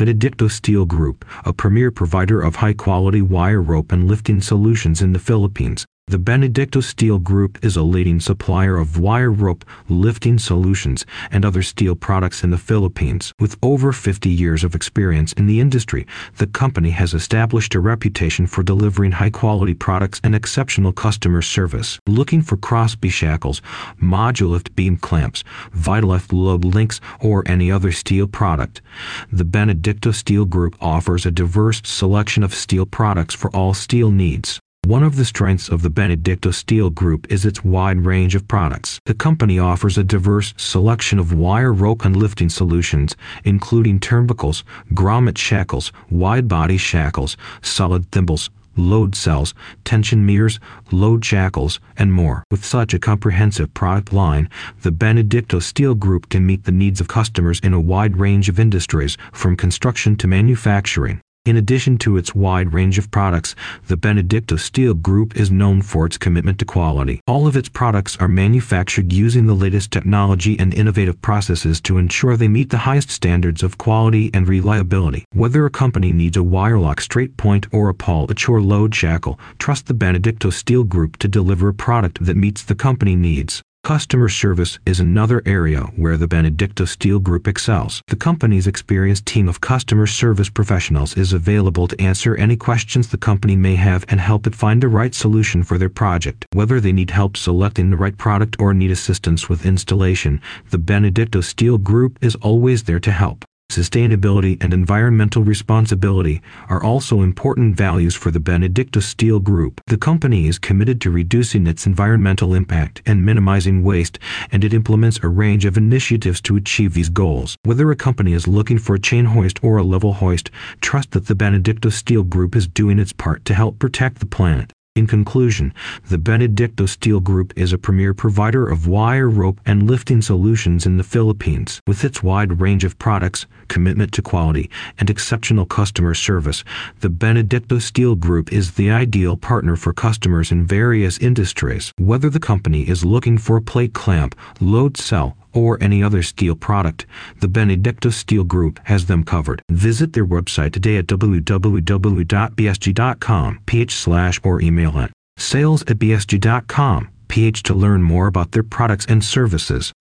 Benedicto Steel Group, a premier provider of high-quality wire rope and lifting solutions in the Philippines. The Benedicto Steel Group is a leading supplier of wire rope, lifting solutions, and other steel products in the Philippines. With over 50 years of experience in the industry, the company has established a reputation for delivering high-quality products and exceptional customer service. Looking for Crosby shackles, Modulift beam clamps, Vitalift load links, or any other steel product? The Benedicto Steel Group offers a diverse selection of steel products for all steel needs. One of the strengths of the Benedicto Steel Group is its wide range of products. The company offers a diverse selection of wire rope and lifting solutions, including turnbuckles, grommet shackles, wide body shackles, solid thimbles, load cells, tension meters, load shackles, and more. With such a comprehensive product line, the Benedicto Steel Group can meet the needs of customers in a wide range of industries, from construction to manufacturing. In addition to its wide range of products, the Benedicto Steel Group is known for its commitment to quality. All of its products are manufactured using the latest technology and innovative processes to ensure they meet the highest standards of quality and reliability. Whether a company needs a Wirelock Straightpoint or a Paul Achor load shackle, trust the Benedicto Steel Group to deliver a product that meets the company needs. Customer service is another area where the Benedicto Steel Group excels. The company's experienced team of customer service professionals is available to answer any questions the company may have and help it find the right solution for their project. Whether they need help selecting the right product or need assistance with installation, the Benedicto Steel Group is always there to help. Sustainability and environmental responsibility are also important values for the Benedicto Steel Group. The company is committed to reducing its environmental impact and minimizing waste, and it implements a range of initiatives to achieve these goals. Whether a company is looking for a chain hoist or a lever hoist, trust that the Benedicto Steel Group is doing its part to help protect the planet. In conclusion, the Benedicto Steel Group is a premier provider of wire rope and lifting solutions in the Philippines. With its wide range of products, commitment to quality, and exceptional customer service, the Benedicto Steel Group is the ideal partner for customers in various industries. Whether the company is looking for a plate clamp, load cell, or any other steel product, the Benedicto Steel Group has them covered. Visit their website today at www.bsg.com ph slash or email at sales at bsg.com ph to learn more about their products and services.